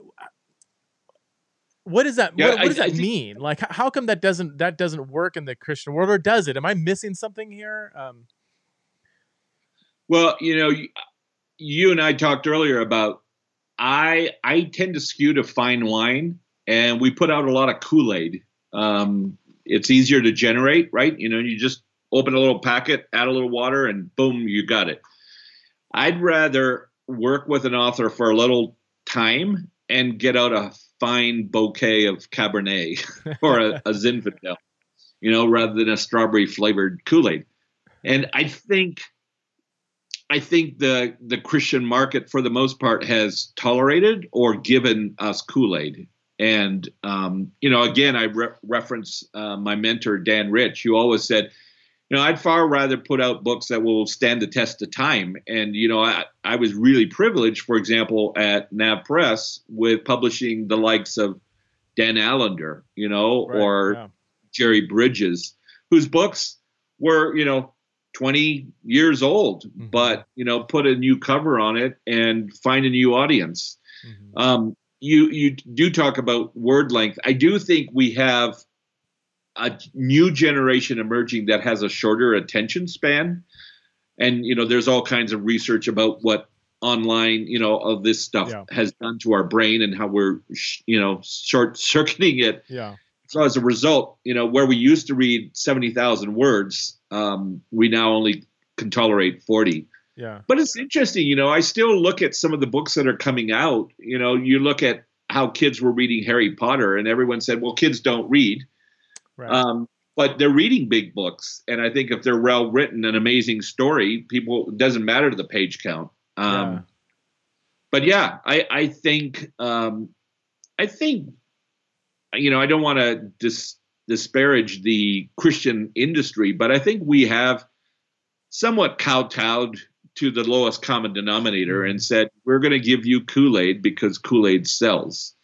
What does that yeah, what, what, does I, that I mean? Like, how come that doesn't that doesn't work in the Christian world, or does it? Am I missing something here? Um, well, you know, you, you and I talked earlier about I I tend to skew to fine wine, and we put out a lot of Kool Aid. Um, it's easier to generate, right? You know, you just open a little packet, add a little water, and boom, you got it. I'd rather work with an author for a little time and get out a fine bouquet of Cabernet or a, a Zinfandel, you know, rather than a strawberry flavored Kool Aid. And I think, I think the the Christian market, for the most part, has tolerated or given us Kool Aid. And um, you know, again, I re- reference uh, my mentor Dan Rich, who always said, you know, I'd far rather put out books that will stand the test of time. And you know, I, I was really privileged, for example, at NavPress with publishing the likes of Dan Allender, you know, right, or yeah. Jerry Bridges, whose books were, you know, 20 years old, mm-hmm. but you know, put a new cover on it and find a new audience. Mm-hmm. Um, you you do talk about word length. I do think we have a new generation emerging that has a shorter attention span, and you know, there's all kinds of research about what online, you know, of this stuff yeah. has done to our brain and how we're, you know, short circuiting it. Yeah. So as a result, you know, where we used to read 70,000 words, um, we now only can tolerate 40. Yeah. But it's interesting, you know, I still look at some of the books that are coming out. You know, you look at how kids were reading Harry Potter, and everyone said, well, kids don't read. Right. Um, but they're reading big books. And I think if they're well written, an amazing story, people, it doesn't matter to the page count. Um, yeah. But yeah, I, I think, um, I think you know, I don't want to dis- disparage the Christian industry, but I think we have somewhat kowtowed to the lowest common denominator and said, we're going to give you Kool Aid because Kool Aid sells.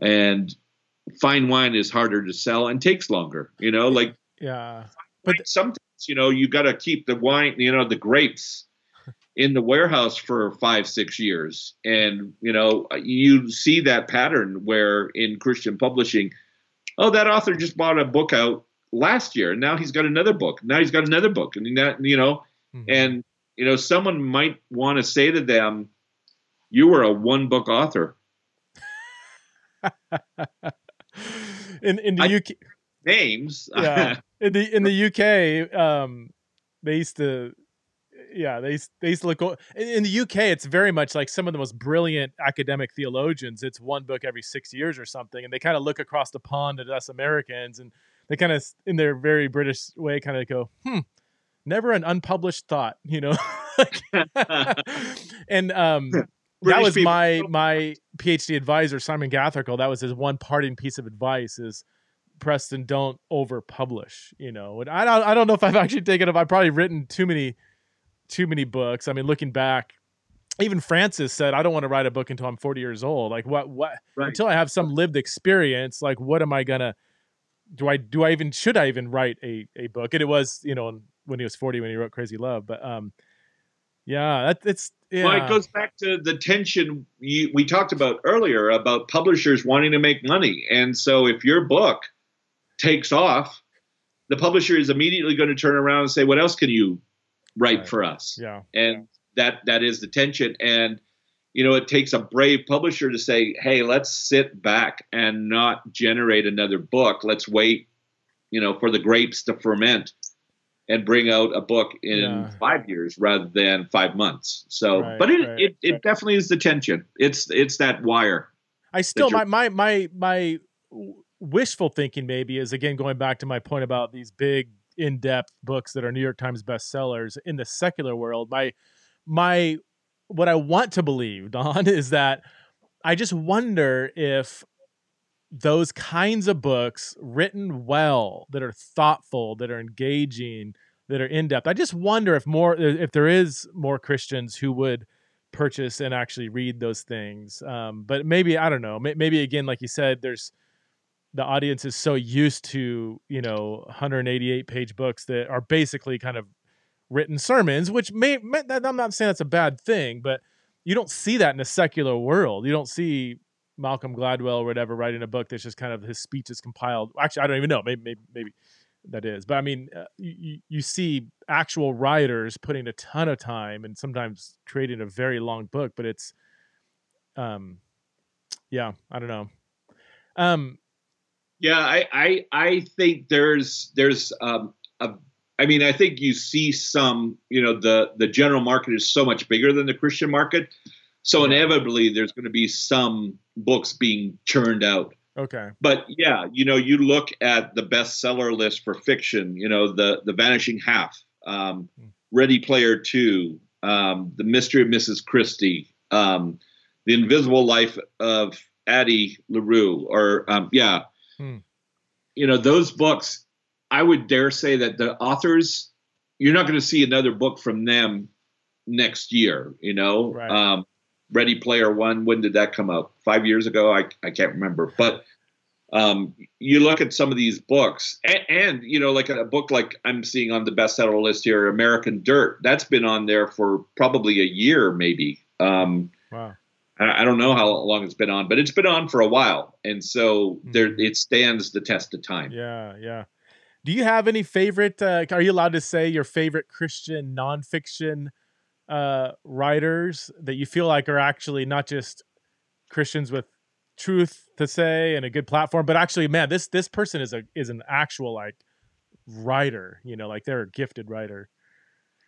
And fine wine is harder to sell and takes longer, you know, like, yeah. But sometimes, you know, you got to keep the wine, you know, the grapes in the warehouse for five, six years. And, you know, you see that pattern where in Christian publishing, oh, that author just bought a book out last year and now he's got another book. Now he's got another book. And that, you know, mm-hmm. and, you know, someone might want to say to them, you were a one book author. in in the I, UK names. yeah. In the in the UK, um, they used to yeah, they they used to look in the UK. It's very much like some of the most brilliant academic theologians. It's one book every six years or something, and they kind of look across the pond at us Americans, and they kind of, in their very British way, kind of go, "Hmm, never an unpublished thought," you know. and um, that was my my PhD advisor, Simon Gathercole. That was his one parting piece of advice: is Preston, don't over publish. You know, and I don't I don't know if I've actually taken up. I've probably written too many too many books. I mean, looking back, even Francis said, "I don't want to write a book until I'm 40 years old. Like, what? What? Right. Until I have some lived experience. Like, what am I gonna? Do I? Do I even? Should I even write a a book? And it was, you know, when he was 40 when he wrote Crazy Love. But um, yeah, that, it's yeah. Well, it goes back to the tension you, we talked about earlier about publishers wanting to make money, and so if your book takes off, the publisher is immediately going to turn around and say, "What else can you write right. for us. Yeah. And that that is the tension. And you know, it takes a brave publisher to say, "Hey, let's sit back and not generate another book. Let's wait, you know, for the grapes to ferment." And bring out a book in yeah. five years rather than five months. So, right, but it, right, it, it right. definitely is the tension. It's it's that wire. I still my my my my wishful thinking maybe is again going back to my point about these big in-depth books that are New York Times bestsellers in the secular world. My my what I want to believe, Don, is that I just wonder if those kinds of books written well, that are thoughtful, that are engaging, that are in depth. I just wonder if more if there is more Christians who would purchase and actually read those things. Um, but maybe I don't know. Maybe again, like you said, there's the audience is so used to you know 188 page books that are basically kind of written sermons which may, may i'm not saying that's a bad thing but you don't see that in a secular world you don't see malcolm gladwell or whatever writing a book that's just kind of his speeches compiled. Actually i don't even know. Maybe maybe, maybe that is. But i mean uh, you, you see actual writers putting a ton of time and sometimes creating a very long book but it's um yeah i don't know. Um yeah, I I, I think there's there's um, a I mean I think you see some you know the the general market is so much bigger than the Christian market, so inevitably there's going to be some books being churned out. Okay. But yeah, you know, you look at the bestseller list for fiction. You know, the the Vanishing Half, um, hmm. Ready Player Two, um, The Mystery of Mrs. Christie, um, The Invisible Life of Addie LaRue, or um, yeah, hmm. you know those books. I would dare say that the authors, you're not going to see another book from them next year. You know, right. um, Ready Player One. When did that come out? Five years ago. I I can't remember, but. Um, you look at some of these books, and, and, you know, like a book like I'm seeing on the bestseller list here, American Dirt. That's been on there for probably a year, maybe. Um, wow. I don't know how long it's been on, but it's been on for a while, and so mm-hmm. it stands the test of time. Yeah, yeah. Do you have any favorite? Uh, are you allowed to say your favorite Christian nonfiction uh, writers that you feel like are actually not just Christians with truth to say and a good platform, but actually, man, this this person is a is an actual like writer. You know, like they're a gifted writer.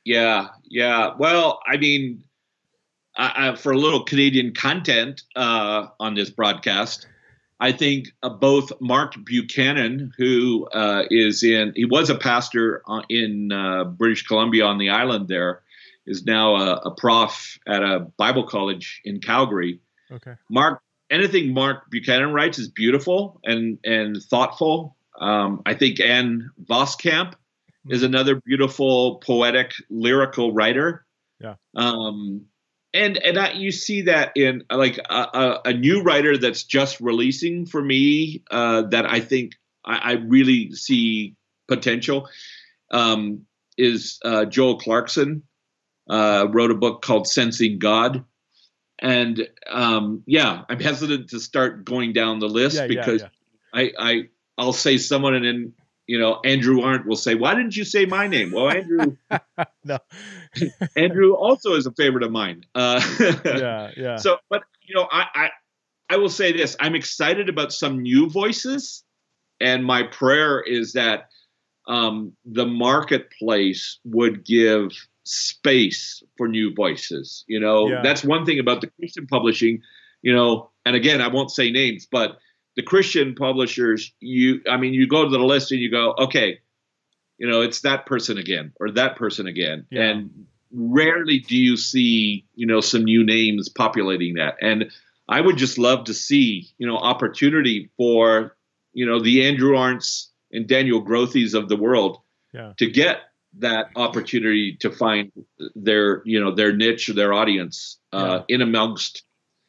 Yeah, yeah. Well, I mean uh, for a little Canadian content uh, on this broadcast, I think uh, both Mark Buchanan, who uh, is in, he was a pastor uh, in uh, British Columbia on the island there, is now a, a, prof at a Bible college in Calgary. Okay. Mark, anything Mark Buchanan writes is beautiful and and thoughtful. Um, I think Ann Voskamp is mm-hmm. another beautiful, poetic, lyrical writer. Yeah. Um, and and I, you see that in like a, a, new writer that's just releasing for me uh, that I think I, I really see potential um, is uh, Joel Clarkson uh, wrote a book called Sensing God, and um, yeah, I'm hesitant to start going down the list yeah, because yeah, yeah. I I I'll say someone and then you know, Andrew Arndt will say, "Why didn't you say my name?" Well, Andrew, no, Andrew also is a favorite of mine. Uh, yeah, yeah. So, but you know, I, I, I will say this: I'm excited about some new voices, and my prayer is that um, the marketplace would give space for new voices. You know, yeah. that's one thing about the Christian publishing. You know, and again, I won't say names, but the Christian publishers, you, I mean, you go to the list and you go, okay, you know, it's that person again or that person again. Yeah. And rarely do you see, you know, some new names populating that. And I would just love to see, you know, opportunity for, you know, the Andrew Arndts and Daniel Grothes of the world yeah. to get that opportunity to find their, you know, their niche, or their audience uh, yeah. in amongst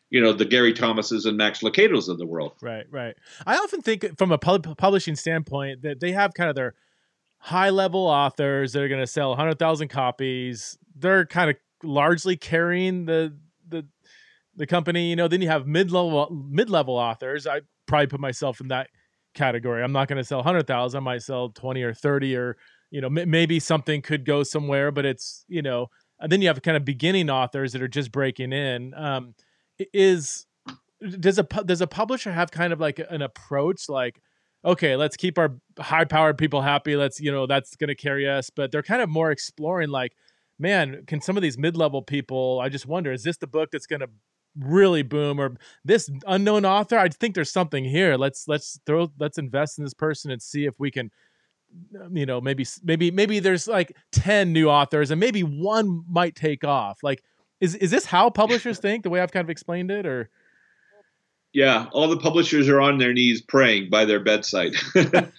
you know the Gary Thomases and Max Lucados of the world. Right, right. I often think from a pub- publishing standpoint that they have kind of their high level authors that are going to sell 100,000 copies. They're kind of largely carrying the the the company, you know, then you have mid-level mid-level authors. I probably put myself in that category. I'm not going to sell 100,000, I might sell 20 or 30 or you know, m- maybe something could go somewhere, but it's, you know, and then you have kind of beginning authors that are just breaking in. Um, is does a does a publisher have kind of like an approach like okay let's keep our high powered people happy let's you know that's going to carry us but they're kind of more exploring like man can some of these mid-level people i just wonder is this the book that's going to really boom or this unknown author i think there's something here let's let's throw let's invest in this person and see if we can you know maybe maybe maybe there's like 10 new authors and maybe one might take off like is is this how publishers think? The way I've kind of explained it, or yeah, all the publishers are on their knees praying by their bedside. because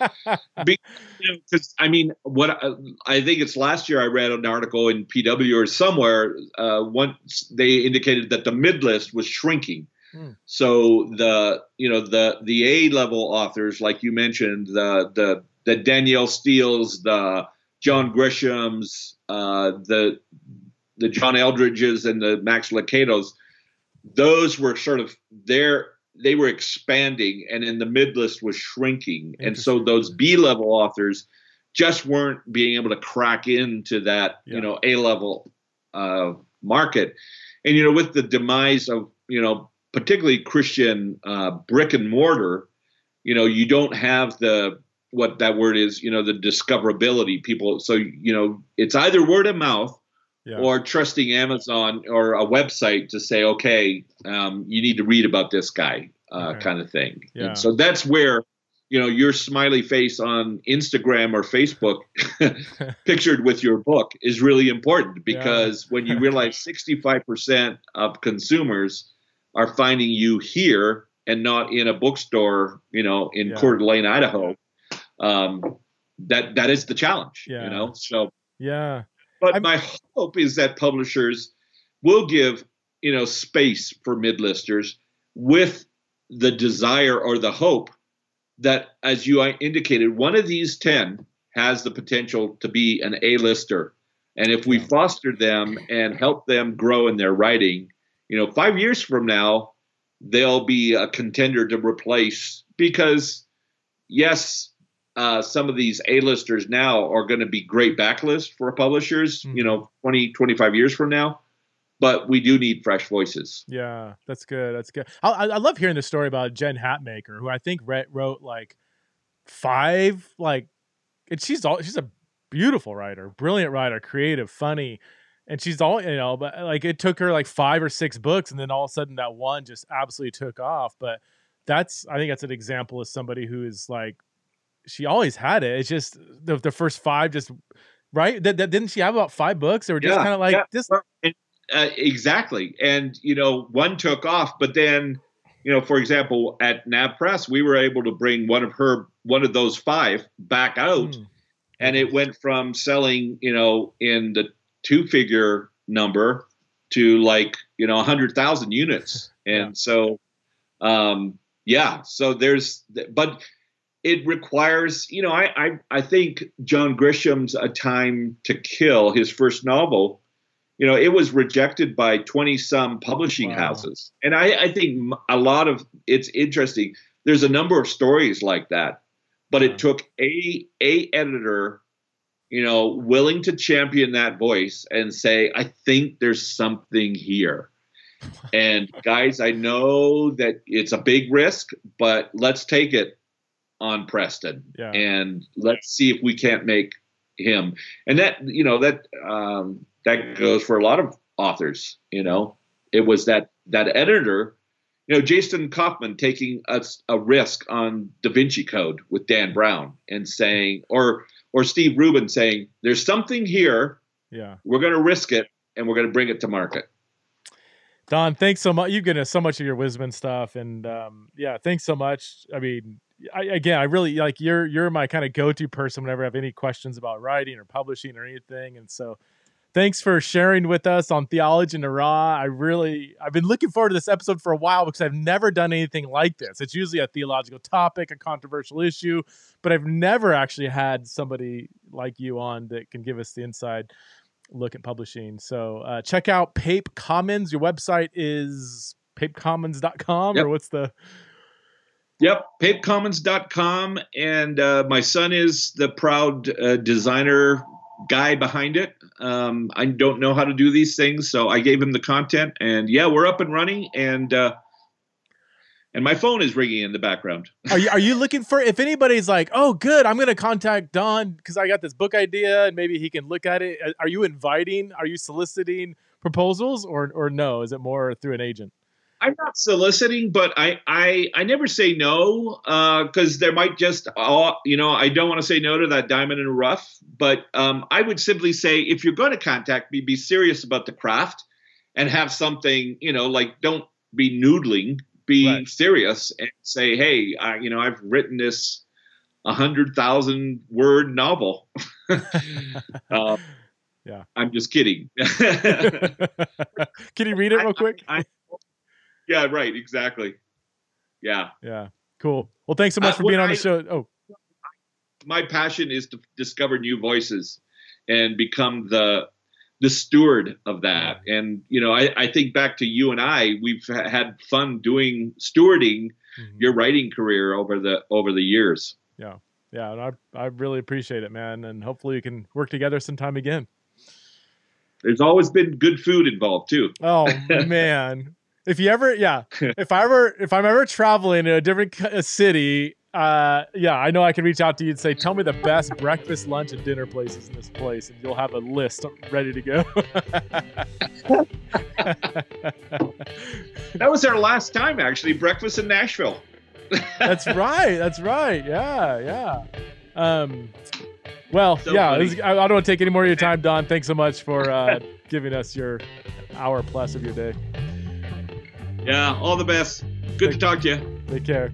you know, I mean, what I, I, think it's last year I read an article in PW or somewhere. Uh, once they indicated that the mid list was shrinking. Hmm. So the you know the the A level authors, like you mentioned, the the the Danielle Steels, the John Grishams, uh, the the John Eldredges, and the Max Lucados, those were sort of there. They were expanding, and in the mid list was shrinking, and so those B level authors just weren't being able to crack into that yeah. you know A level uh, market. And you know, with the demise of you know particularly Christian uh, brick and mortar, you know, you don't have the what that word is, you know, the discoverability. People, so you know, it's either word of mouth yeah. or trusting Amazon or a website to say, okay, um, you need to read about this guy, uh, okay. kind of thing. Yeah. And so that's where you know your smiley face on Instagram or Facebook pictured with your book is really important because yeah. when you realize 65% of consumers are finding you here and not in a bookstore, you know, in yeah. Coeur d'Alene, Idaho, um, that that is the challenge, yeah. you know. So yeah, but I'm, my hope is that publishers will give you know space for mid-listers with the desire or the hope that, as you indicated, one of these 10 has the potential to be an A-lister. And if we foster them and help them grow in their writing, you know, five years from now, they'll be a contender to replace because, yes, uh, some of these A-listers now are going to be great backlists for publishers, mm-hmm. you know, 20, 25 years from now but we do need fresh voices. Yeah, that's good. That's good. I, I love hearing the story about Jen Hatmaker, who I think wrote like five like, and she's all she's a beautiful writer, brilliant writer, creative, funny, and she's all you know. But like, it took her like five or six books, and then all of a sudden that one just absolutely took off. But that's I think that's an example of somebody who is like, she always had it. It's just the the first five just right? That, didn't she have about five books? Or just yeah, kind of like yeah. this. Uh, exactly. And, you know, one took off, but then, you know, for example, at NavPress, we were able to bring one of her, one of those five back out. Mm. And it went from selling, you know, in the two figure number to like, you know, a 100,000 units. And yeah. so, um, yeah, so there's, but it requires, you know, I, I, I think John Grisham's A Time to Kill, his first novel, you know, it was rejected by 20 some publishing wow. houses. And I, I, think a lot of it's interesting. There's a number of stories like that, but it took a a editor, you know, willing to champion that voice and say, I think there's something here. and guys, I know that it's a big risk, but let's take it on Preston yeah. and let's see if we can't make him. And that, you know, that um, that goes for a lot of authors. You know, it was that that editor, you know, Jason Kaufman taking a, a risk on Da Vinci Code with Dan Brown and saying, or or Steve Rubin saying, "There's something here. Yeah, we're going to risk it and we're going to bring it to market." Don, thanks so much. You've given us so much of your wisdom and stuff, and um, yeah, thanks so much. I mean, I, again, I really like you're you're my kind of go to person whenever I have any questions about writing or publishing or anything, and so thanks for sharing with us on theology in the raw i really i've been looking forward to this episode for a while because i've never done anything like this it's usually a theological topic a controversial issue but i've never actually had somebody like you on that can give us the inside look at publishing so uh, check out pape commons your website is papecommons.com yep. or what's the Yep, papecommons.com. And uh, my son is the proud uh, designer guy behind it. Um, I don't know how to do these things, so I gave him the content, and yeah, we're up and running, and uh, and my phone is ringing in the background. are you are you looking for if anybody's like, oh, good, I'm going to contact Don because I got this book idea, and maybe he can look at it. Are you inviting? Are you soliciting proposals, or or no? Is it more through an agent? I'm not soliciting, but I I, I never say no because uh, there might just uh, you know I don't want to say no to that diamond in rough. But um, I would simply say if you're going to contact me, be serious about the craft and have something you know like don't be noodling, be right. serious and say hey I, you know I've written this a hundred thousand word novel. uh, yeah, I'm just kidding. Can you read it real quick? I, I, yeah, right. Exactly. Yeah. Yeah. Cool. Well, thanks so much uh, for being on the show. Oh, my passion is to discover new voices and become the the steward of that. And you know, I, I think back to you and I. We've had fun doing stewarding mm-hmm. your writing career over the over the years. Yeah, yeah, and I I really appreciate it, man. And hopefully, we can work together sometime again. There's always been good food involved too. Oh man, if you ever, yeah, if I ever, if I'm ever traveling to a different city, uh, yeah, I know I can reach out to you and say, tell me the best breakfast, lunch, and dinner places in this place, and you'll have a list ready to go. that was our last time, actually, breakfast in Nashville. That's right. That's right. Yeah, yeah. Um, well, So yeah. I, I don't want to take any more of your time, Don. Thanks so much for uh, giving us your hour plus of your day. Yeah, all the best. Good to talk to you. Take care.